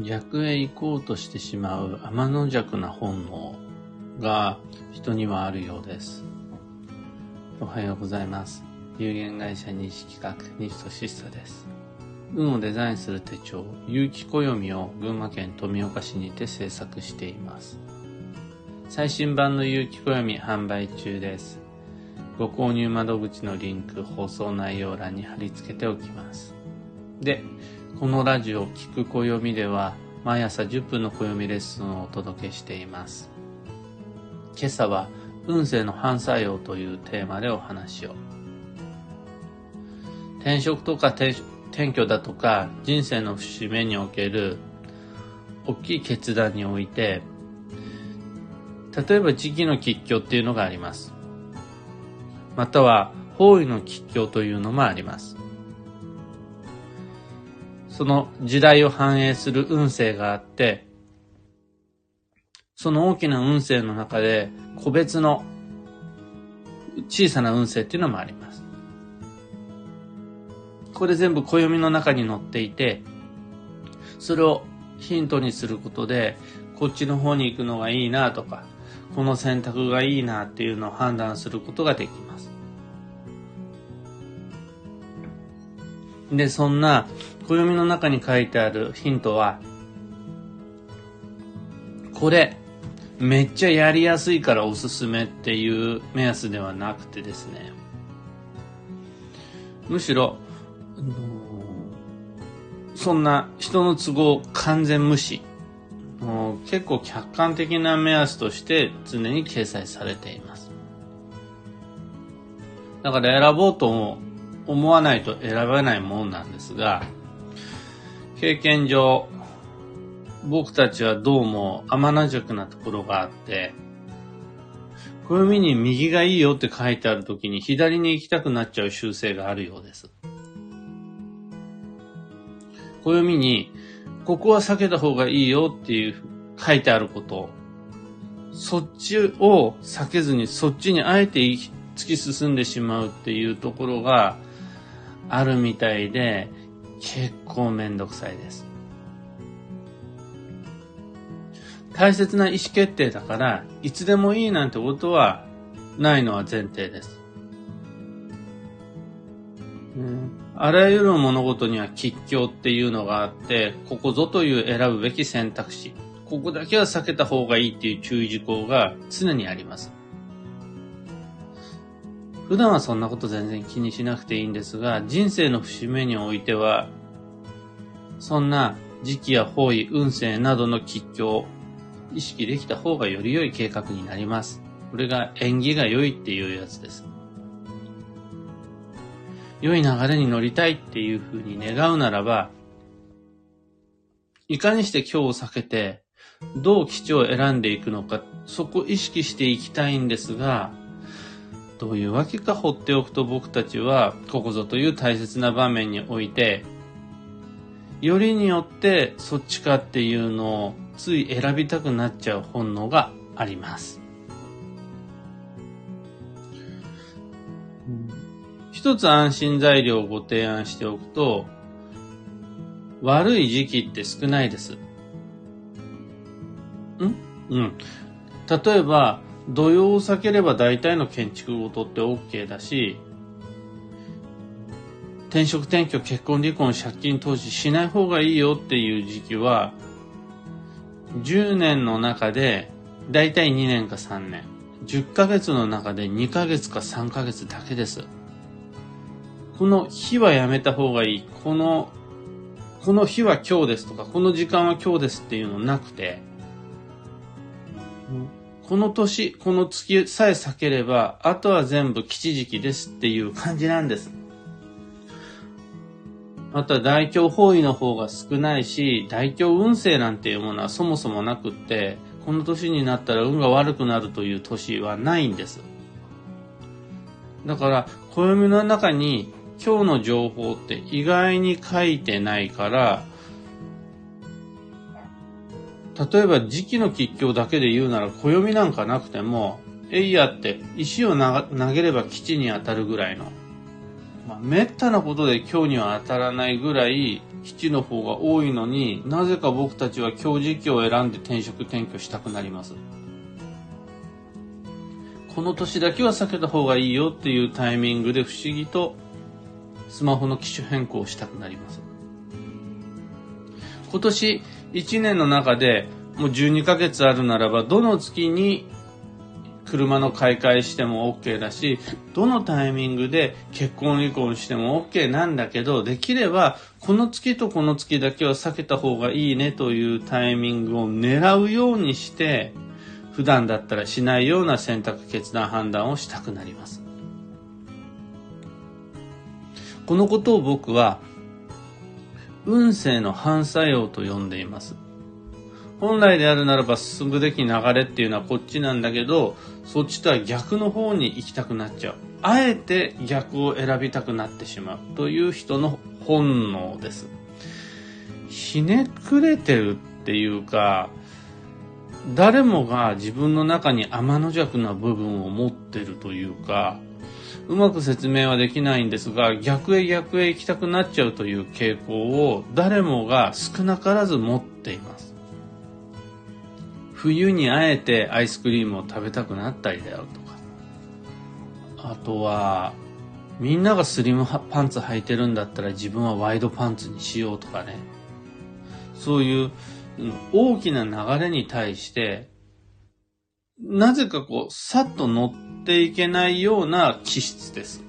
逆へ行こうとしてしまう天の弱な本能が人にはあるようです。おはようございます。有限会社西企画西俊久です。運をデザインする手帳、有機暦を群馬県富岡市にて制作しています。最新版の有機暦販売中です。ご購入窓口のリンク、放送内容欄に貼り付けておきます。で、このラジオ聞く暦では毎朝10分の暦レッスンをお届けしています。今朝は運勢の反作用というテーマでお話を。転職とか転居だとか人生の節目における大きい決断において、例えば時期の吉凶っていうのがあります。または方位の吉凶というのもあります。その時代を反映する運勢があって、その大きな運勢の中で個別の小さな運勢っていうのもあります。これ全部暦の中に載っていて、それをヒントにすることで、こっちの方に行くのがいいなとか、この選択がいいなっていうのを判断することができまで、そんな暦の中に書いてあるヒントは、これ、めっちゃやりやすいからおすすめっていう目安ではなくてですね、むしろ、そんな人の都合完全無視、結構客観的な目安として常に掲載されています。だから選ぼうと思わないと選べないもんなんですが、経験上、僕たちはどうも天の弱なところがあって、暦に右がいいよって書いてある時に左に行きたくなっちゃう習性があるようです。暦に、ここは避けた方がいいよっていう書いてあること、そっちを避けずにそっちにあえて突き進んでしまうっていうところがあるみたいで、結構めんどくさいです。大切な意思決定だから、いつでもいいなんてことはないのは前提です。うん、あらゆる物事には吉凶っていうのがあって、ここぞという選ぶべき選択肢、ここだけは避けた方がいいっていう注意事項が常にあります。普段はそんなこと全然気にしなくていいんですが、人生の節目においては、そんな時期や方位、運勢などの吉凶を意識できた方がより良い計画になります。これが縁起が良いっていうやつです。良い流れに乗りたいっていうふうに願うならば、いかにして今日を避けて、どう基地を選んでいくのか、そこ意識していきたいんですが、どういうわけか放っておくと僕たちは、ここぞという大切な場面において、よりによってそっちかっていうのをつい選びたくなっちゃう本能があります。一つ安心材料をご提案しておくと、悪い時期って少ないです。ん？うん。例えば、土曜を避ければ大体の建築ごとって OK だし、転職転居、結婚離婚、借金投資しない方がいいよっていう時期は、10年の中で大体2年か3年。10ヶ月の中で2ヶ月か3ヶ月だけです。この日はやめた方がいい。この、この日は今日ですとか、この時間は今日ですっていうのなくて、この年、この月さえ避ければ、あとは全部吉時期ですっていう感じなんです。また大凶方位の方が少ないし、大凶運勢なんていうものはそもそもなくって、この年になったら運が悪くなるという年はないんです。だから、暦の中に今日の情報って意外に書いてないから、例えば時期の吉凶だけで言うなら暦なんかなくても、えいやって石を投げれば基地に当たるぐらいの、まあ、めったなことで今日には当たらないぐらい七の方が多いのになぜか僕たちは今日時期を選んで転職転居したくなります。この年だけは避けた方がいいよっていうタイミングで不思議とスマホの機種変更をしたくなります。今年1年の中でもう12ヶ月あるならばどの月に車の買い替えしても OK だし、どのタイミングで結婚離婚しても OK なんだけど、できればこの月とこの月だけは避けた方がいいねというタイミングを狙うようにして、普段だったらしないような選択決断判断をしたくなります。このことを僕は運勢の反作用と呼んでいます。本来であるならば進むべき流れっていうのはこっちなんだけど、そっちとは逆の方に行きたくなっちゃう。あえて逆を選びたくなってしまうという人の本能です。ひねくれてるっていうか、誰もが自分の中に天の弱な部分を持ってるというか、うまく説明はできないんですが、逆へ逆へ行きたくなっちゃうという傾向を誰もが少なからず持っています。冬にあえてアイスクリームを食べたくなったりだよとか。あとは、みんながスリムパンツ履いてるんだったら自分はワイドパンツにしようとかね。そういう大きな流れに対して、なぜかこう、さっと乗っていけないような気質です。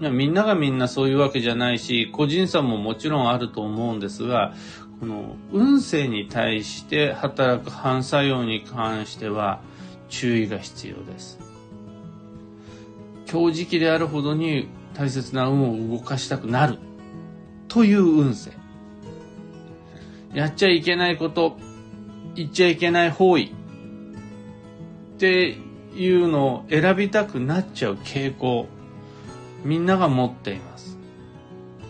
みんながみんなそういうわけじゃないし、個人差ももちろんあると思うんですが、この運勢に対して働く反作用に関しては注意が必要です。強磁気であるほどに大切な運を動かしたくなるという運勢。やっちゃいけないこと、言っちゃいけない方位っていうのを選びたくなっちゃう傾向、みんなが持っています。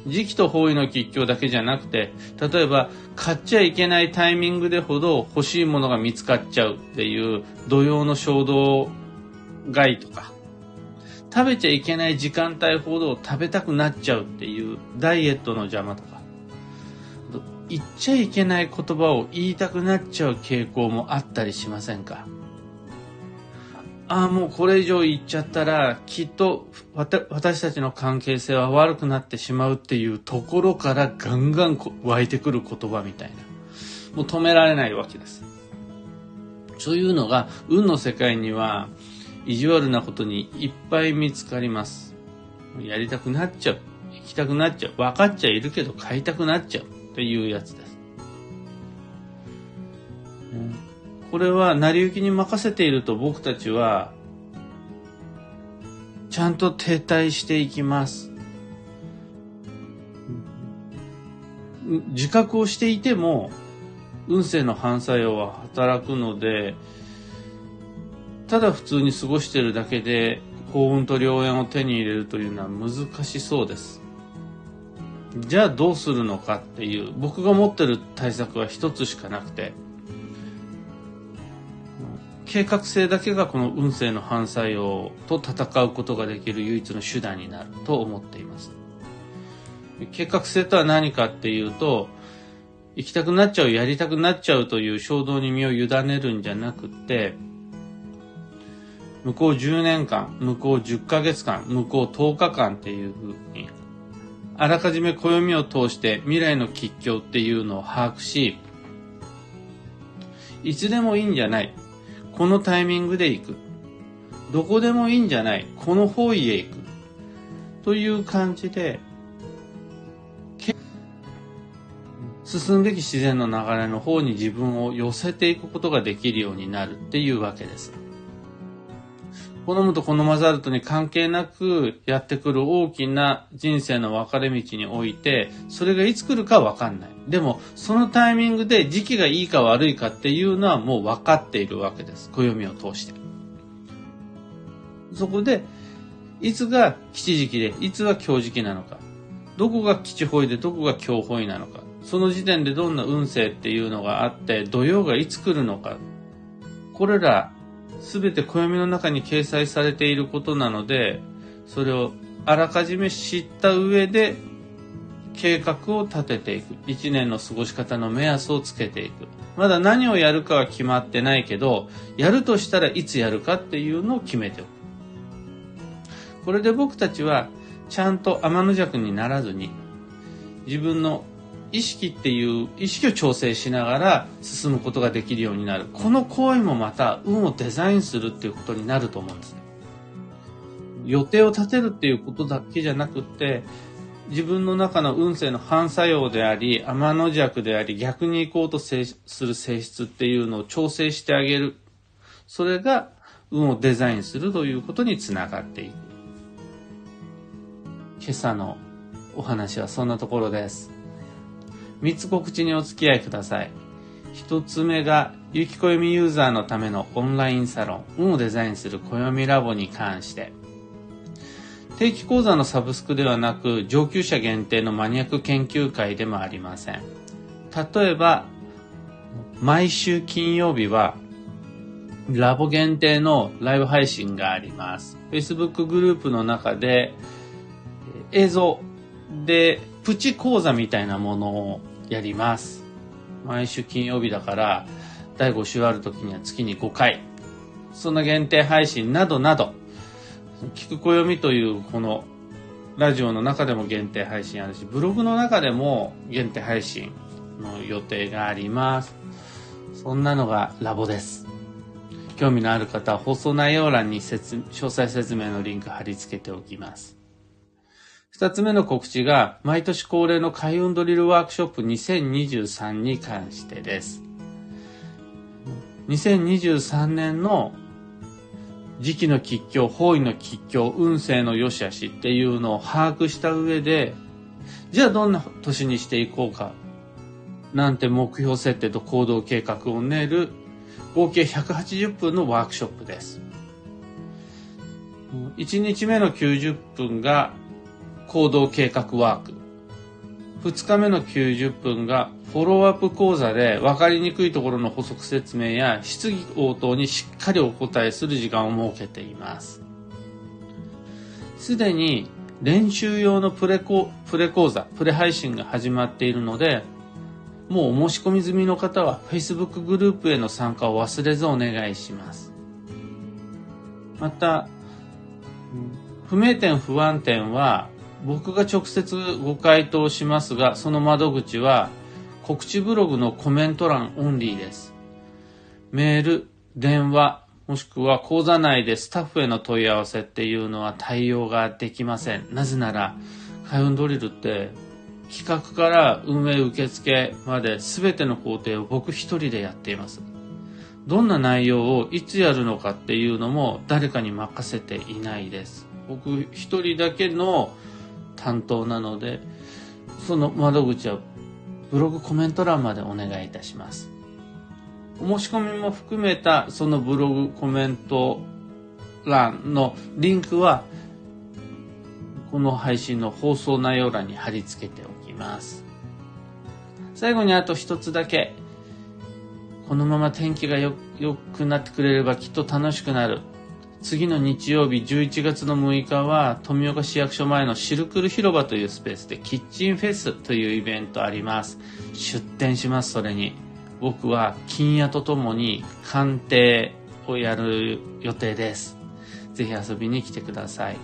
時期と方位の吉凶だけじゃなくて、例えば買っちゃいけないタイミングでほど欲しいものが見つかっちゃうっていう土曜の衝動買いとか、食べちゃいけない時間帯ほど食べたくなっちゃうっていうダイエットの邪魔とか、言っちゃいけない言葉を言いたくなっちゃう傾向もあったりしませんか？ああ、もうこれ以上言っちゃったら、きっと私たちの関係性は悪くなってしまうっていうところからガンガン湧いてくる言葉みたいな。もう止められないわけです。そういうのが、運の世界には、意地悪なことにいっぱい見つかります。やりたくなっちゃう。行きたくなっちゃう。分かっちゃいるけど買いたくなっちゃう。っていうやつです。これは成り行きに任せていると僕たちはちゃんと停滞していきます。自覚をしていても運勢の反作用は働くのでただ普通に過ごしているだけで幸運と良縁を手に入れるというのは難しそうです。じゃあどうするのかっていう僕が持ってる対策は一つしかなくて計画性だけがこの運勢の反作用と戦うことができる唯一の手段になると思っています。計画性とは何かっていうと、行きたくなっちゃう、やりたくなっちゃうという衝動に身を委ねるんじゃなくて、向こう10年間、向こう10ヶ月間、向こう10日間っていうふうに、あらかじめ暦を通して未来の吉凶っていうのを把握し、いつでもいいんじゃない。このタイミングで行く。どこでもいいんじゃない。この方位へ行く。という感じで、進むべき自然の流れの方に自分を寄せていくことができるようになるっていうわけです。好むと好まざるとに関係なくやってくる大きな人生の分かれ道において、それがいつ来るかわかんない。でも、そのタイミングで時期がいいか悪いかっていうのはもう分かっているわけです。暦を通して。そこで、いつが吉時期で、いつが強時期なのか。どこが吉方位でどこが強方位なのか。その時点でどんな運勢っていうのがあって、土曜がいつ来るのか。これらすべて暦の中に掲載されていることなので、それをあらかじめ知った上で計画を立てていく。一年の過ごし方の目安をつけていく。まだ何をやるかは決まってないけど、やるとしたらいつやるかっていうのを決めておく。これで僕たちはちゃんと天の弱にならずに、自分の意識っていう意識を調整しながら進むことができるようになる。この行為もまた運をデザインするっていうことになると思うんですね。予定を立てるっていうことだけじゃなくって、自分の中の運勢の反作用であり、天の弱であり、逆に行こうとする性質っていうのを調整してあげる。それが運をデザインするということにつながっていく。今朝のお話はそんなところです。三つ告知にお付き合いください。一つ目が、ゆきこよみユーザーのためのオンラインサロン、運をデザインする暦ラボに関して、定期講座のサブスクではなく上級者限定のマニアック研究会でもありません。例えば毎週金曜日はラボ限定のライブ配信があります。Facebook グループの中で映像でプチ講座みたいなものをやります毎週金曜日だから第5週ある時には月に5回そんな限定配信などなど聞く暦というこのラジオの中でも限定配信あるし、ブログの中でも限定配信の予定があります。そんなのがラボです。興味のある方は放送内容欄に説詳細説明のリンク貼り付けておきます。二つ目の告知が、毎年恒例の開運ドリルワークショップ2023に関してです。2023年の時期の吉凶、方位の吉凶、運勢の良し悪しっていうのを把握した上で、じゃあどんな年にしていこうか、なんて目標設定と行動計画を練る合計180分のワークショップです。1日目の90分が行動計画ワーク。2日目の90分がフォローアップ講座で分かりにくいところの補足説明や質疑応答にしっかりお答えする時間を設けています。すでに練習用のプレコプレ講座、プレ配信が始まっているので、もうお申し込み済みの方は Facebook グループへの参加を忘れずお願いします。また、不明点不安点は僕が直接ご回答しますが、その窓口は告知ブログのコメント欄オンリーです。メール、電話、もしくは講座内でスタッフへの問い合わせっていうのは対応ができません。なぜなら、開運ドリルって企画から運営受付まで全ての工程を僕一人でやっています。どんな内容をいつやるのかっていうのも誰かに任せていないです。僕一人だけの担当なので、その窓口はブログコメント欄までお願いいたします。お申し込みも含めたそのブログコメント欄のリンクはこの配信の放送内容欄に貼り付けておきます。最後にあと一つだけ。このまま天気が良くなってくれればきっと楽しくなる。次の日曜日11月の6日は富岡市役所前のシルクル広場というスペースでキッチンフェスというイベントあります。出店します、それに。僕は金屋とともに鑑定をやる予定です。ぜひ遊びに来てください。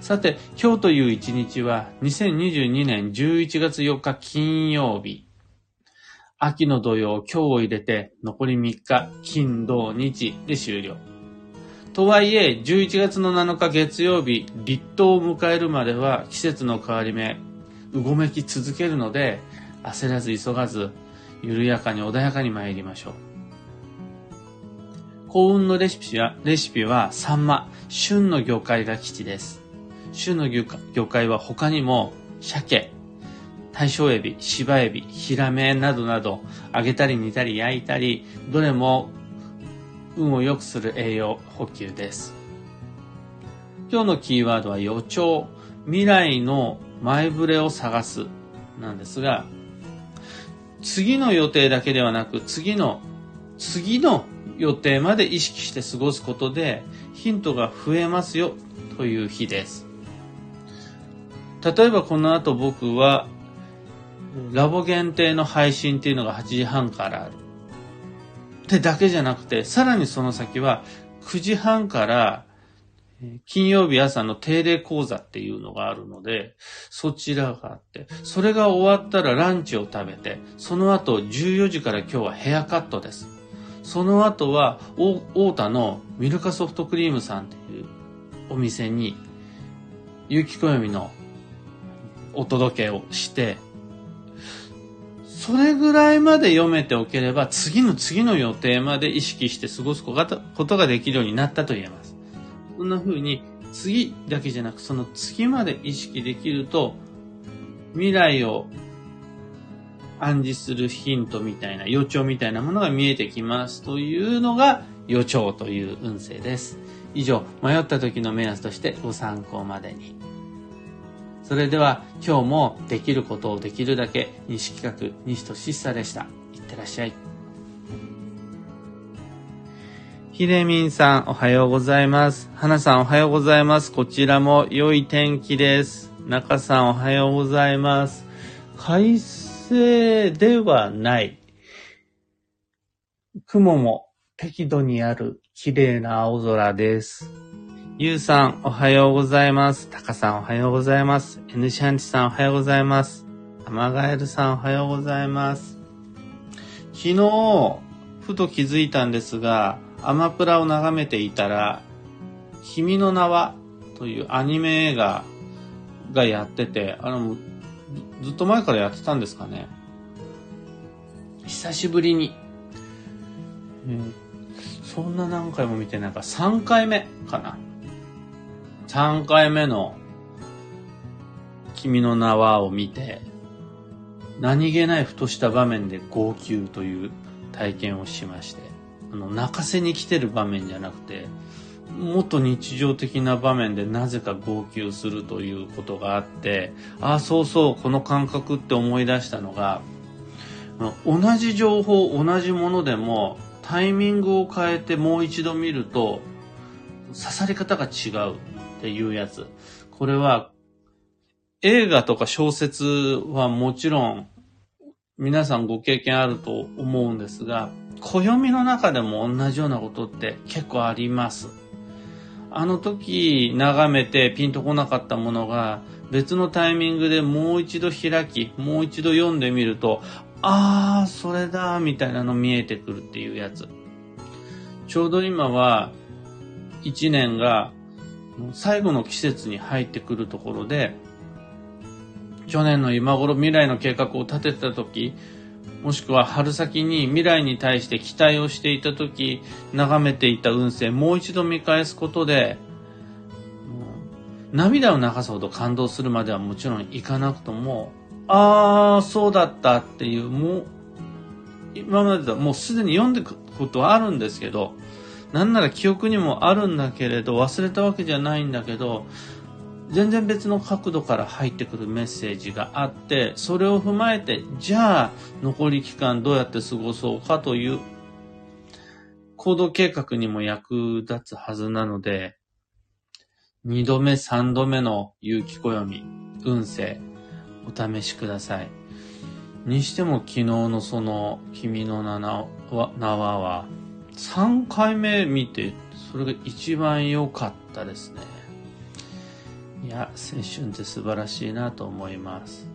さて、今日という一日は2022年11月4日金曜日。秋の土曜、今日を入れて残り3日、金、土、日で終了。とはいえ、11月の7日月曜日、立冬を迎えるまでは季節の変わり目、うごめき続けるので、焦らず急がず、緩やかに穏やかに参りましょう。幸運のレシピは、レシピは、サンマ、旬の魚介が基地です。旬の魚介は他にも、鮭、大正エビ、芝エビ、ヒラメなどなど、揚げたり煮たり焼いたり、どれも運を良くする栄養補給です。今日のキーワードは予兆、未来の前触れを探すなんですが、次の予定だけではなく、次の、次の予定まで意識して過ごすことでヒントが増えますよという日です。例えばこの後僕は、ラボ限定の配信っていうのが8時半からある。ってだけじゃなくて、さらにその先は9時半から金曜日朝の定例講座っていうのがあるので、そちらがあって、それが終わったらランチを食べて、その後14時から今日はヘアカットです。その後は、大田のミルカソフトクリームさんっていうお店に、有機暦のお届けをして、それぐらいまで読めておければ、次の次の予定まで意識して過ごすことができるようになったと言えます。こんな風に、次だけじゃなく、その次まで意識できると、未来を暗示するヒントみたいな、予兆みたいなものが見えてきますというのが予兆という運勢です。以上、迷った時の目安としてご参考までに。それでは今日もできることをできるだけ西企画西俊久でした。いってらっしゃい。ひれみんさんおはようございます。はなさんおはようございます。こちらも良い天気です。中さんおはようございます。快晴ではない。雲も適度にある綺麗な青空です。ゆうさん、おはようございます。たかさん、おはようございます。N シャンチさん、おはようございます。アマガエルさん、おはようございます。昨日、ふと気づいたんですが、アマプラを眺めていたら、君の名はというアニメ映画がやってて、あの、ずっと前からやってたんですかね。久しぶりに、うん、そんな何回も見てなんか3回目かな。3回目の君の名はを見て、何気ないふとした場面で号泣という体験をしまして、あの、泣かせに来てる場面じゃなくて、もっと日常的な場面でなぜか号泣するということがあって、ああ、そうそう、この感覚って思い出したのが、同じ情報、同じものでも、タイミングを変えてもう一度見ると、刺さり方が違う。っていうやつ。これは、映画とか小説はもちろん皆さんご経験あると思うんですが、暦の中でも同じようなことって結構あります。あの時眺めてピンとこなかったものが別のタイミングでもう一度開き、もう一度読んでみると、ああ、それだ、みたいなの見えてくるっていうやつ。ちょうど今は一年が最後の季節に入ってくるところで、去年の今頃未来の計画を立てた時、もしくは春先に未来に対して期待をしていた時、眺めていた運勢、もう一度見返すことで、涙を流すほど感動するまではもちろんいかなくとも、ああ、そうだったっていう、もう、今まではもうすでに読んでくことはあるんですけど、なんなら記憶にもあるんだけれど、忘れたわけじゃないんだけど、全然別の角度から入ってくるメッセージがあって、それを踏まえて、じゃあ、残り期間どうやって過ごそうかという、行動計画にも役立つはずなので、二度目、三度目の有機暦、運勢、お試しください。にしても昨日のその、君の名は、は3回目見て、それが一番良かったですね。いや、青春って素晴らしいなと思います。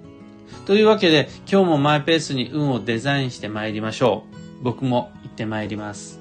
というわけで、今日もマイペースに運をデザインして参りましょう。僕も行って参ります。